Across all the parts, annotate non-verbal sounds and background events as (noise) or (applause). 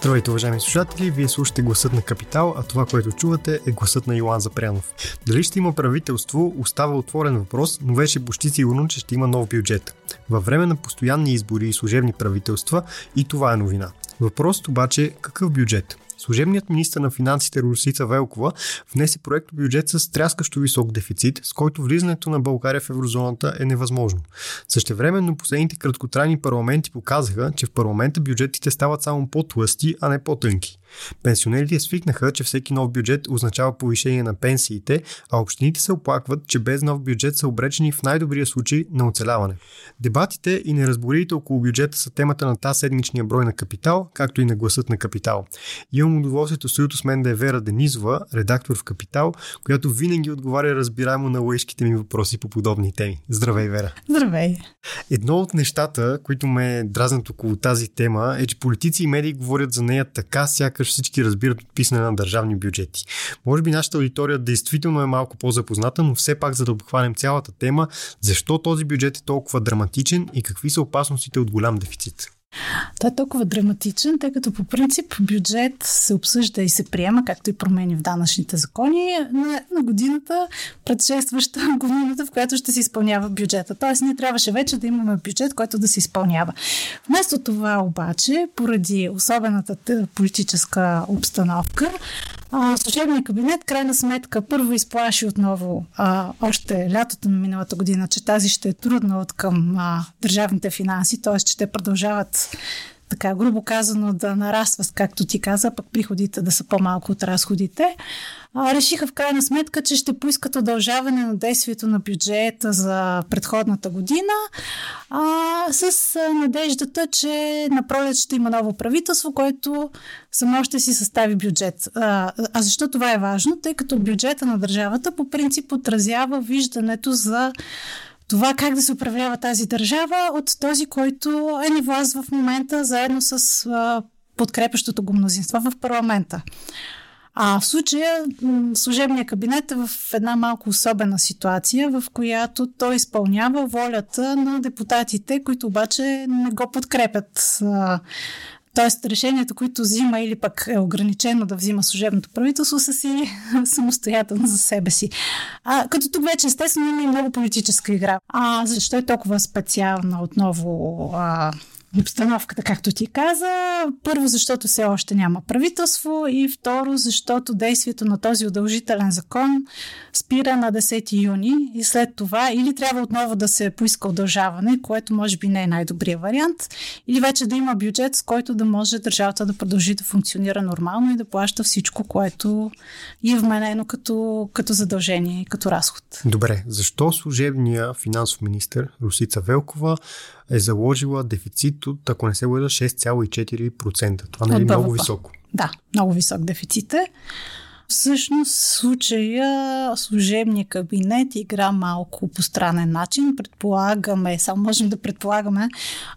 Здравейте, уважаеми слушатели! Вие слушате гласът на Капитал, а това, което чувате е гласът на Йоан Запрянов. Дали ще има правителство, остава отворен въпрос, но вече почти сигурно, че ще има нов бюджет. Във време на постоянни избори и служебни правителства и това е новина. Въпросът обаче е какъв бюджет? Служебният министр на финансите Русица Велкова внесе проект бюджет с тряскащо висок дефицит, с който влизането на България в еврозоната е невъзможно. Същевременно последните краткотрайни парламенти показаха, че в парламента бюджетите стават само по-тлъсти, а не по-тънки. Пенсионерите свикнаха, че всеки нов бюджет означава повишение на пенсиите, а общините се оплакват, че без нов бюджет са обречени в най-добрия случай на оцеляване. Дебатите и неразборите около бюджета са темата на тази седмичния брой на Капитал, както и на гласът на Капитал. Имам удоволствието съюто с мен да е Вера Денизова, редактор в Капитал, която винаги отговаря разбираемо на лъжките ми въпроси по подобни теми. Здравей, Вера! Здравей! Едно от нещата, които ме дразнат около тази тема е, че политици и медии говорят за нея така, сяка сякаш всички разбират от писане на държавни бюджети. Може би нашата аудитория действително е малко по-запозната, но все пак за да обхванем цялата тема, защо този бюджет е толкова драматичен и какви са опасностите от голям дефицит? Той е толкова драматичен, тъй като по принцип бюджет се обсъжда и се приема, както и промени в данъчните закони, на, на годината, предшестваща (laughs) годината, в която ще се изпълнява бюджета. Тоест, ние трябваше вече да имаме бюджет, който да се изпълнява. Вместо това обаче, поради особената политическа обстановка, служебният кабинет, крайна сметка, първо изплаши отново а, още лятото на миналата година, че тази ще е трудна от към а, държавните финанси, т.е. че те продължават така грубо казано да нараства, както ти каза, пък приходите да са по-малко от разходите. А, решиха в крайна сметка, че ще поискат удължаване на действието на бюджета за предходната година а, с надеждата, че на пролет ще има ново правителство, което само ще си състави бюджет. А, а защо това е важно? Тъй като бюджета на държавата по принцип отразява виждането за това как да се управлява тази държава от този, който е на власт в момента, заедно с а, подкрепящото го мнозинство в парламента. А в случая служебният кабинет е в една малко особена ситуация, в която той изпълнява волята на депутатите, които обаче не го подкрепят. Тоест, решението, което взима или пък е ограничено да взима служебното правителство, са си (laughs) самостоятелно за себе си. А, като тук вече, естествено, има и много политическа игра. А защо е толкова специална отново а, обстановката, както ти каза. Първо, защото все още няма правителство и второ, защото действието на този удължителен закон спира на 10 юни и след това или трябва отново да се поиска удължаване, което може би не е най-добрият вариант, или вече да има бюджет, с който да може държавата да продължи да функционира нормално и да плаща всичко, което е вменено като, като задължение и като разход. Добре, защо служебния финансов министр Русица Велкова е заложила дефицит от, ако не се лъжа, 6,4%. Това не е много високо. Да, много висок дефицит е. Всъщност случая служебния кабинет игра малко по странен начин. Предполагаме, само можем да предполагаме,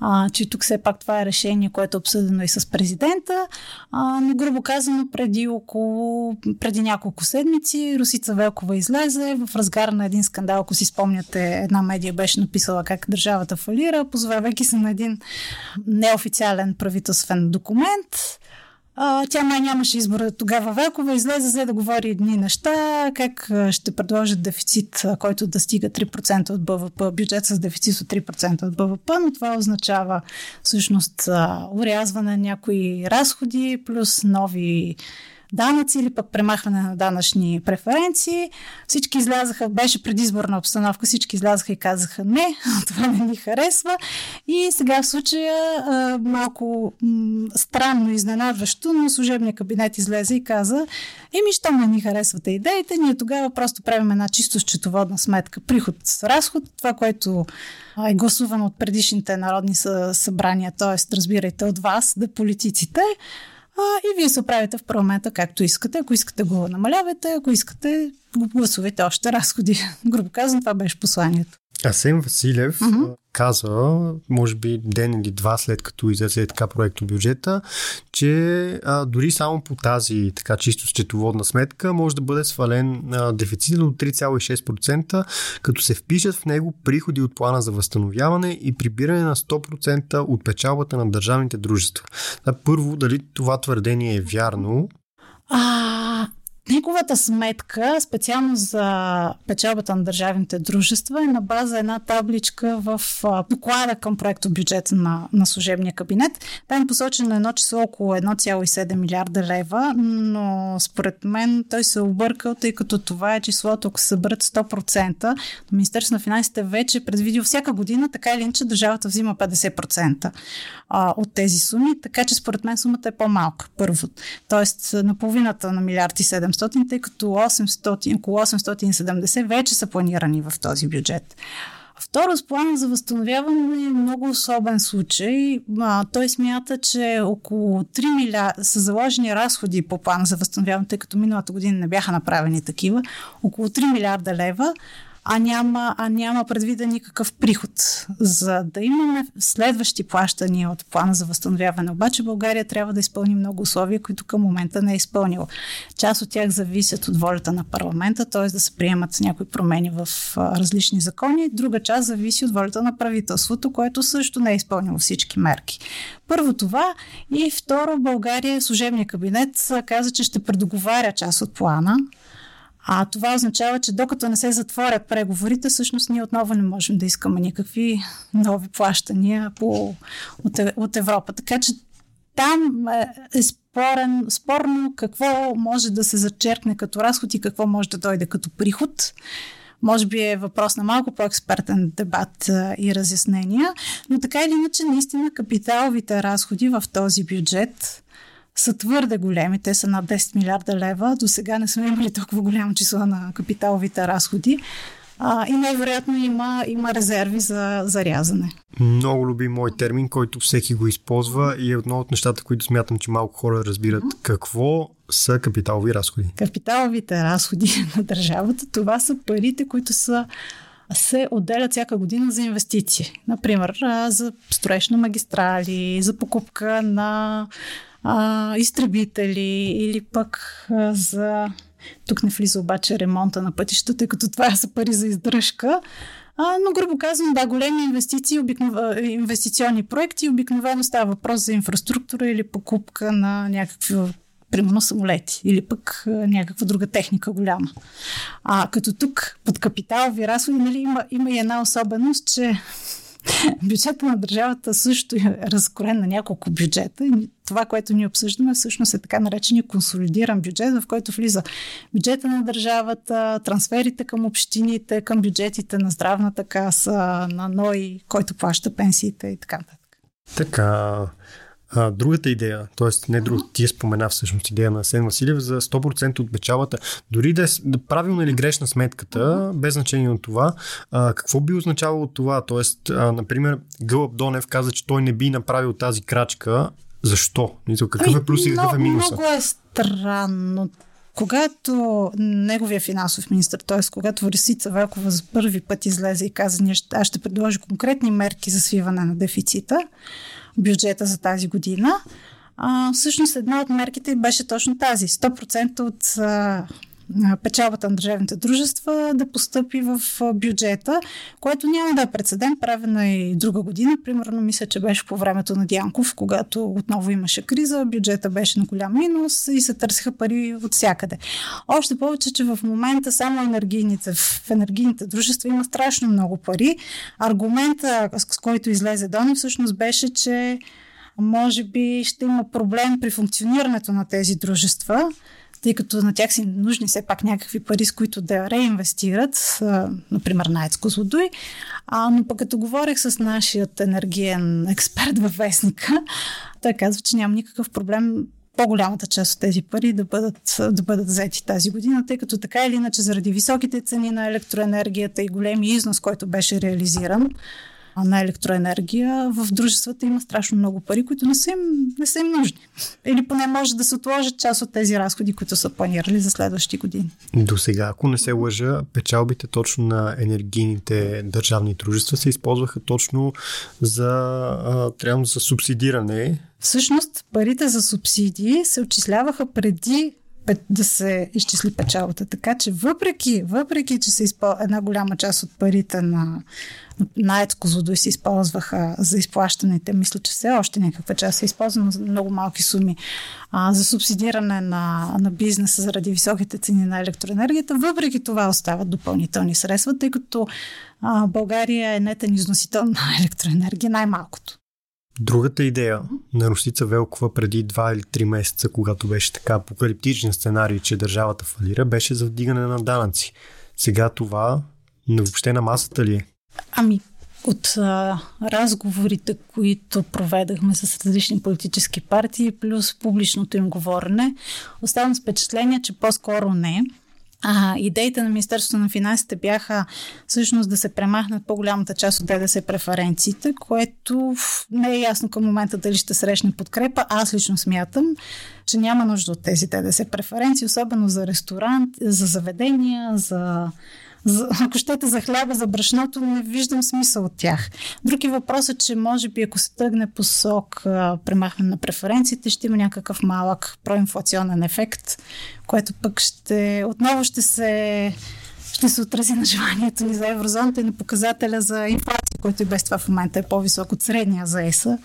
а, че тук все пак това е решение, което е обсъдено и с президента, а, но грубо казано преди, около, преди няколко седмици Русица Велкова излезе в разгар на един скандал, ако си спомняте, една медия беше написала как държавата фалира, позовавайки се на един неофициален правителствен документ а, тя май нямаше избора. Тогава Велкова, излезе за да говори едни неща, как ще предложат дефицит, който да стига 3% от БВП, бюджет с дефицит от 3% от БВП, но това означава всъщност урязване на някои разходи, плюс нови данъци или пък премахване на данъчни преференции. Всички излязаха, беше предизборна обстановка, всички излязаха и казаха не, (laughs) това не ни харесва. И сега в случая малко странно, изненадващо, но служебният кабинет излезе и каза, еми, що не ни харесвате идеите, ние тогава просто правим една чисто счетоводна сметка. Приход с разход, това, което е гласувано от предишните народни събрания, т.е. разбирайте от вас, да политиците, и вие се оправите в парламента както искате. Ако искате го намалявате, ако искате го гласувате още разходи. (laughs) Грубо казвам, това беше посланието. Асен Василев mm-hmm. каза, може би ден или два след като излезе така проекто бюджета, че а, дори само по тази така чисто счетоводна сметка може да бъде свален а, дефицит до 3,6%, като се впишат в него приходи от плана за възстановяване и прибиране на 100% от печалбата на държавните дружества. А, първо, дали това твърдение е вярно? А, Неговата сметка, специално за печалбата на държавните дружества, е на база една табличка в доклада към проекто бюджет на, на служебния кабинет. Там е посочено едно число около 1,7 милиарда лева, но според мен той се е объркал, тъй като това е числото, ако се съберат 100%. Министерството на финансите вече е предвидил всяка година, така или иначе държавата взима 50% а, от тези суми, така че според мен сумата е по-малка, първо. Тоест на половината на милиард и 700, тъй като 800, около 870 вече са планирани в този бюджет. Второ, с плана за възстановяване е много особен случай. А, той смята, че около 3 милиарда са заложени разходи по плана за възстановяване, тъй като миналата година не бяха направени такива. Около 3 милиарда лева а няма, а няма предвиден никакъв приход. За да имаме следващи плащания от плана за възстановяване, обаче България трябва да изпълни много условия, които към момента не е изпълнила. Част от тях зависят от волята на парламента, т.е. да се приемат някои промени в различни закони. Друга част зависи от волята на правителството, което също не е изпълнило всички мерки. Първо това и второ България, служебния кабинет каза, че ще предоговаря част от плана, а това означава, че докато не се затворят преговорите, всъщност ние отново не можем да искаме никакви нови плащания по, от, от Европа. Така че там е, е спорен, спорно какво може да се зачеркне като разход и какво може да дойде като приход. Може би е въпрос на малко по-експертен дебат е, и разяснения, но така или иначе, наистина капиталовите разходи в този бюджет са твърде големи. Те са над 10 милиарда лева. До сега не сме имали толкова голямо число на капиталовите разходи. А, и най-вероятно има, има резерви за зарязане. Много любим мой термин, който всеки го използва и е едно от нещата, които смятам, че малко хора разбират. Mm-hmm. Какво са капиталови разходи? Капиталовите разходи (laughs) на държавата, това са парите, които са се отделят всяка година за инвестиции. Например, за строеж на магистрали, за покупка на а, изтребители или пък а, за... Тук не влиза обаче ремонта на пътищата, тъй като това са пари за издръжка. А, но грубо казвам, да, големи инвестиции, обикнов... инвестиционни проекти, обикновено става въпрос за инфраструктура или покупка на някакви примерно самолети или пък някаква друга техника голяма. А като тук под капиталови разходи нали, има, има и една особеност, че (laughs) Бюджета на държавата също е разкорен на няколко бюджета. Това, което ни обсъждаме, всъщност е така наречения консолидиран бюджет, в който влиза бюджета на държавата, трансферите към общините, към бюджетите на здравната каса, на НОИ, който плаща пенсиите и така нататък. Така, а, другата идея, т.е. не друг, ти спомена всъщност идея на Сен Василев за 100% от печалата, дори да е правилна или грешна сметката, без значение от това, а, какво би означавало това? Т.е. например, Гълъб Донев каза, че той не би направил тази крачка. Защо? Какъв е плюс и какъв е минус? Много е странно когато неговия финансов министр, т.е. когато Рисица Велкова за първи път излезе и каза, аз ще предложа конкретни мерки за свиване на дефицита, бюджета за тази година. А, всъщност една от мерките беше точно тази. 100% от а, печалбата на държавните дружества да постъпи в бюджета, което няма да е прецедент, правена и друга година. Примерно, мисля, че беше по времето на Дянков, когато отново имаше криза, бюджета беше на голям минус и се търсиха пари от всякъде. Още повече, че в момента само енергийните, в енергийните дружества има страшно много пари. Аргумента, с който излезе Дони, всъщност беше, че може би ще има проблем при функционирането на тези дружества, тъй като на тях си нужни все пак някакви пари, с които да реинвестират, например на Ецко Злодуй. А, но пък като говорех с нашият енергиен експерт във вестника, той казва, че няма никакъв проблем по-голямата част от тези пари да бъдат, да бъдат взети тази година, тъй като така или иначе заради високите цени на електроенергията и големи износ, който беше реализиран, на електроенергия, в дружествата има страшно много пари, които не са им, не са им нужни. Или поне може да се отложат част от тези разходи, които са планирали за следващи години. До сега, ако не се лъжа, печалбите точно на енергийните държавни дружества се използваха точно за, трябва за субсидиране Всъщност, парите за субсидии се отчисляваха преди да се изчисли печалата. Така че въпреки, въпреки че се изпол... една голяма част от парите на, на ЕЦ Козлодой се използваха за изплащаните, мисля, че все още някаква част се използва за много малки суми а, за субсидиране на, на бизнеса заради високите цени на електроенергията, въпреки това остават допълнителни средства, тъй като а, България е нетен износител (laughs) на електроенергия най-малкото. Другата идея на Русица Велкова преди 2 или 3 месеца, когато беше така апокалиптичен сценарий, че държавата фалира, беше за вдигане на данъци. Сега това въобще на масата ли е? Ами, от а, разговорите, които проведахме с различни политически партии, плюс публичното им говорене, оставам с впечатление, че по-скоро не. А, идеите на Министерството на финансите бяха всъщност да се премахнат по-голямата част от ДДС преференциите, което не е ясно към момента дали ще срещне подкрепа. Аз лично смятам, че няма нужда от тези ДДС преференции, особено за ресторант, за заведения, за за, (laughs) ако щете за хляба, за брашното, не виждам смисъл от тях. Други въпрос е, че може би ако се тръгне посок премахване на преференциите, ще има някакъв малък проинфлационен ефект, което пък ще отново ще се ще се отрази на желанието ни за еврозоната и на показателя за инфлация, който и без това в момента е по-висок от средния за ЕСА.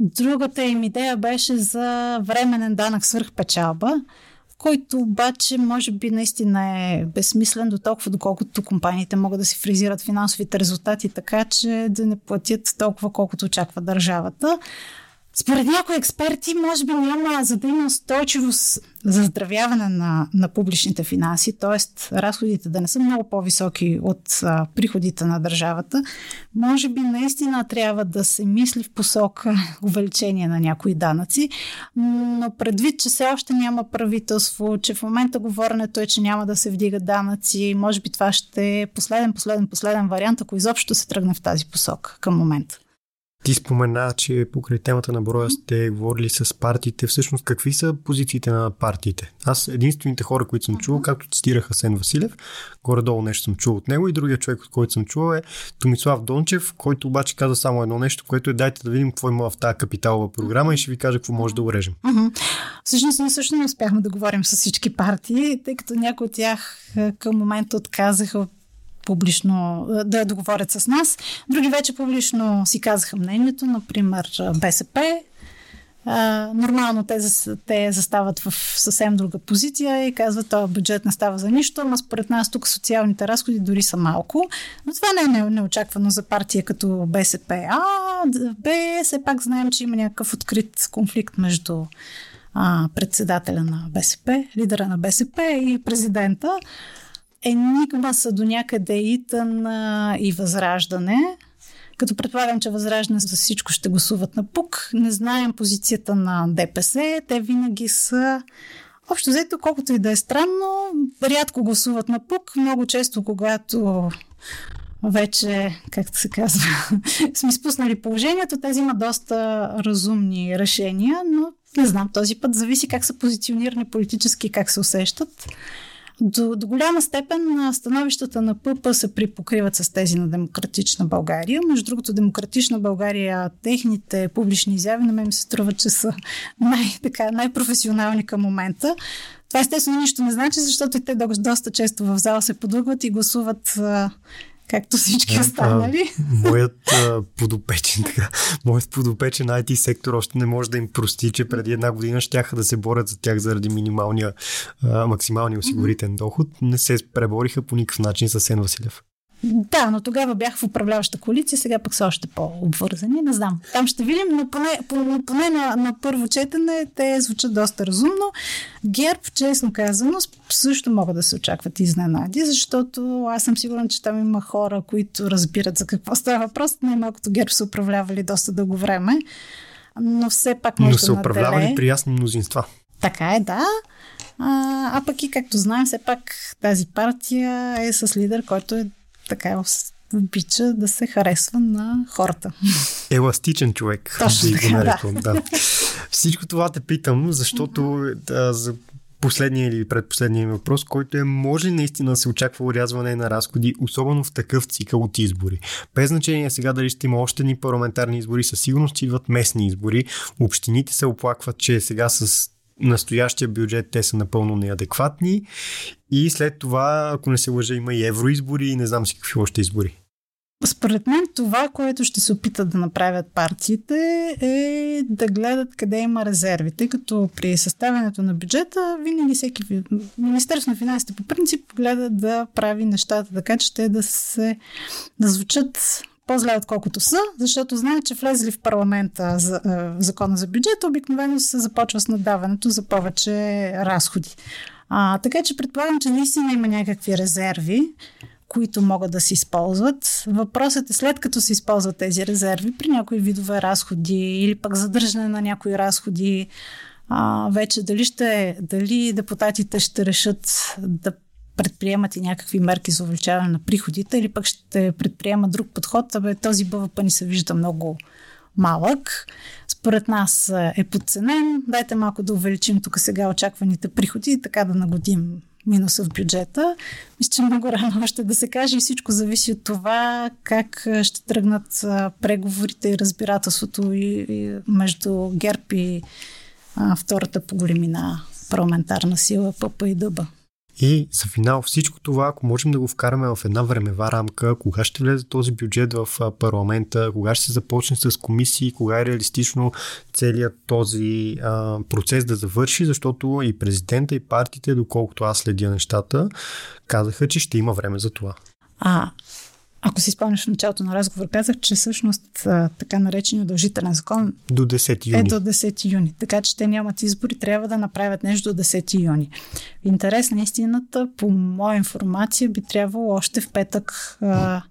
Другата им идея беше за временен данък свърхпечалба, който обаче може би наистина е безсмислен до толкова, доколкото компаниите могат да си фризират финансовите резултати така, че да не платят толкова, колкото очаква държавата. Според някои експерти, може би няма, за да има устойчивост за здравяване на, на публичните финанси, т.е. разходите да не са много по-високи от а, приходите на държавата, може би наистина трябва да се мисли в посока (laughs) увеличение на някои данъци, но предвид, че все още няма правителство, че в момента говоренето е, че няма да се вдигат данъци, може би това ще е последен, последен, последен вариант, ако изобщо се тръгне в тази посока към момента. Ти спомена, че покрай темата на броя сте говорили с партиите. Всъщност, какви са позициите на партиите? Аз единствените хора, които съм чувал, както цитираха Сен Василев, горе-долу нещо съм чул от него и другия човек, от който съм чувал е Томислав Дончев, който обаче каза само едно нещо, което е дайте да видим какво има в тази капиталова програма и ще ви кажа какво може да урежем. Всъщност, ние също не успяхме да говорим с всички партии, тъй като някои от тях към момента отказаха публично да договорят с нас. Други вече публично си казаха мнението, например БСП. Нормално те, те застават в съвсем друга позиция и казват, този бюджет не става за нищо, но според нас тук социалните разходи дори са малко. Но това не е неочаквано за партия като БСП. А, Б, все пак знаем, че има някакъв открит конфликт между а, председателя на БСП, лидера на БСП и президента. Енигма са до някъде Итан и Възраждане. Като предполагам, че Възраждане за всичко ще гласуват на ПУК. Не знаем позицията на ДПС. Те винаги са Общо взето, колкото и да е странно, рядко гласуват на ПУК. Много често, когато вече, както се казва, (laughs) сме спуснали положението, те взимат доста разумни решения, но не знам, този път зависи как са позиционирани политически, как се усещат. До, до голяма степен становищата на ПП се припокриват с тези на Демократична България. Между другото, Демократична България, техните публични изяви на мен се струва, че са най, така, най-професионални към момента. Това естествено нищо не значи, защото и те доста често в зала се подлъгват и гласуват както всички останали. А, моят а, подопечен, така, моят подопечен IT сектор още не може да им прости, че преди една година щяха да се борят за тях заради минималния, а, максималния осигурителен доход. Не се пребориха по никакъв начин с Сен Василев. Да, но тогава бях в управляваща коалиция, сега пък са още по-обвързани. Не знам. Там ще видим, но поне, поне на, на първо четене те звучат доста разумно. Герб, честно казано, също могат да се очакват изненади, защото аз съм сигурна, че там има хора, които разбират за какво става въпрос. Най-малкото Герб са управлявали доста дълго време, но все пак може Но са управлявали при ясни мнозинства. Така е, да. А, а пък и както знаем, все пак тази партия е с лидер, който е така обича да се харесва на хората. (laughs) Еластичен човек. Точно така, да. да. Всичко това те питам, защото да, за последния или предпоследния въпрос, който е може наистина да се очаква урязване на разходи, особено в такъв цикъл от избори. Без значение сега дали ще има още ни парламентарни избори, със сигурност идват местни избори. Общините се оплакват, че сега с настоящия бюджет те са напълно неадекватни и след това, ако не се лъжа, има и евроизбори и не знам си какви още избори. Според мен това, което ще се опитат да направят партиите е да гледат къде има резерви, тъй като при съставянето на бюджета винаги всеки Министерство на финансите по принцип гледа да прави нещата така, че те да се да звучат по-зле отколкото са, защото знаят, че влезли в парламента за, е, закона за бюджета, обикновено се започва с надаването за повече разходи. А, така че предполагам, че наистина има някакви резерви, които могат да се използват. Въпросът е след като се използват тези резерви при някои видове разходи или пък задържане на някои разходи, а, вече дали, ще, дали депутатите ще решат да предприемат и някакви мерки за увеличаване на приходите или пък ще предприемат друг подход, абе този БВП ни се вижда много малък. Според нас е подценен. Дайте малко да увеличим тук сега очакваните приходи и така да нагодим минуса в бюджета. Мисля, че много рано още да се каже и всичко зависи от това как ще тръгнат преговорите и разбирателството и, и между ГЕРБ и а, втората по големина парламентарна сила ПП и ДБ. И за финал всичко това, ако можем да го вкараме в една времева рамка, кога ще влезе този бюджет в парламента, кога ще се започне с комисии, кога е реалистично целият този а, процес да завърши, защото и президента и партиите, доколкото аз следя нещата, казаха, че ще има време за това. А, ако си спомняш в началото на разговор, казах, че всъщност така наречения удължителен закон до 10 юни. е до 10 юни. Така че те нямат избори, трябва да направят нещо до 10 юни. В интерес на истината, по моя информация, би трябвало още в петък а,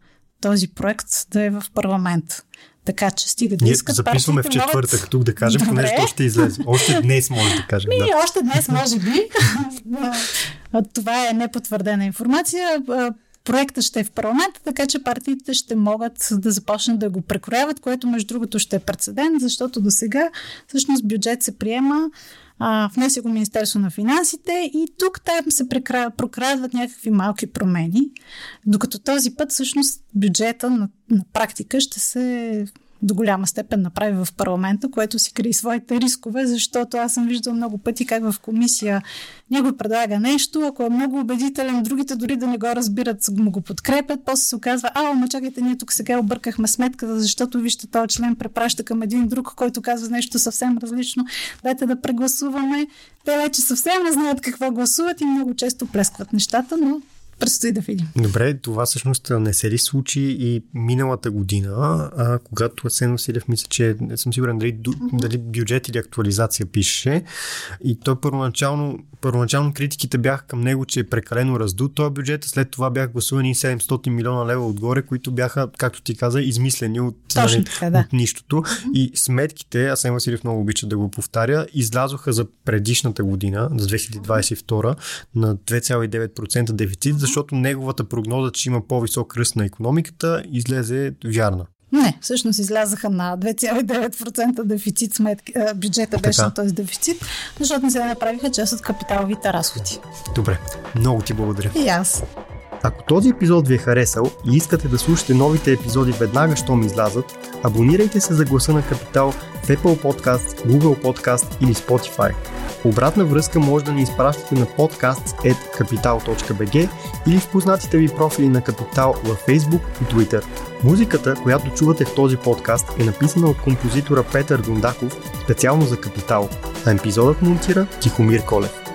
този проект да е в парламент. Така че стига да Ние искат записваме в четвъртък могат... тук да кажем, Добре. понеже то ще излезе. Още днес може да кажем. Ми, да. още днес може би. (laughs) Това е непотвърдена информация. Проектът ще е в парламента, така че партиите ще могат да започнат да го прекрояват, което между другото ще е прецедент, защото до сега всъщност бюджет се приема а, внесе го Министерство на финансите и тук там се прокрадват някакви малки промени, докато този път всъщност бюджета на, на практика ще се до голяма степен направи в парламента, което си крие своите рискове, защото аз съм виждал много пъти как в комисия някой предлага нещо, ако е много убедителен, другите дори да не го разбират, му го подкрепят, после се оказва, а, ама чакайте, ние тук сега объркахме сметката, защото вижте, този член препраща към един друг, който казва нещо съвсем различно, дайте да прегласуваме. Те вече съвсем не знаят какво гласуват и много често плескват нещата, но Предстои да видим. Добре, това всъщност не се ли случи и миналата година, а, когато Асен Василев мисля, че не съм сигурен дали, дали бюджет или актуализация пише. И той първоначално, първоначално критиките бяха към него, че е прекалено раздут този бюджет, а след това бяха гласувани 700 милиона лева отгоре, които бяха, както ти каза, измислени от, Точно, така, да. от нищото. И сметките, Асен Василев много обича да го повтаря, излязоха за предишната година, за 2022, на 2,9% дефицит, защото неговата прогноза, че има по-висок ръст на економиката, излезе вярна. Не, всъщност излязаха на 2,9% дефицит сметки, бюджета беше на този дефицит, защото не се направиха част от капиталовите разходи. Добре, много ти благодаря. И аз. Ако този епизод ви е харесал и искате да слушате новите епизоди веднага, щом излязат, абонирайте се за гласа на Капитал в Apple Podcast, Google Podcast или Spotify. Обратна връзка може да ни изпращате на podcast.capital.bg или в познатите ви профили на Капитал във Facebook и Twitter. Музиката, която чувате в този подкаст е написана от композитора Петър Дундаков специално за Капитал, а епизодът монтира Тихомир Колев.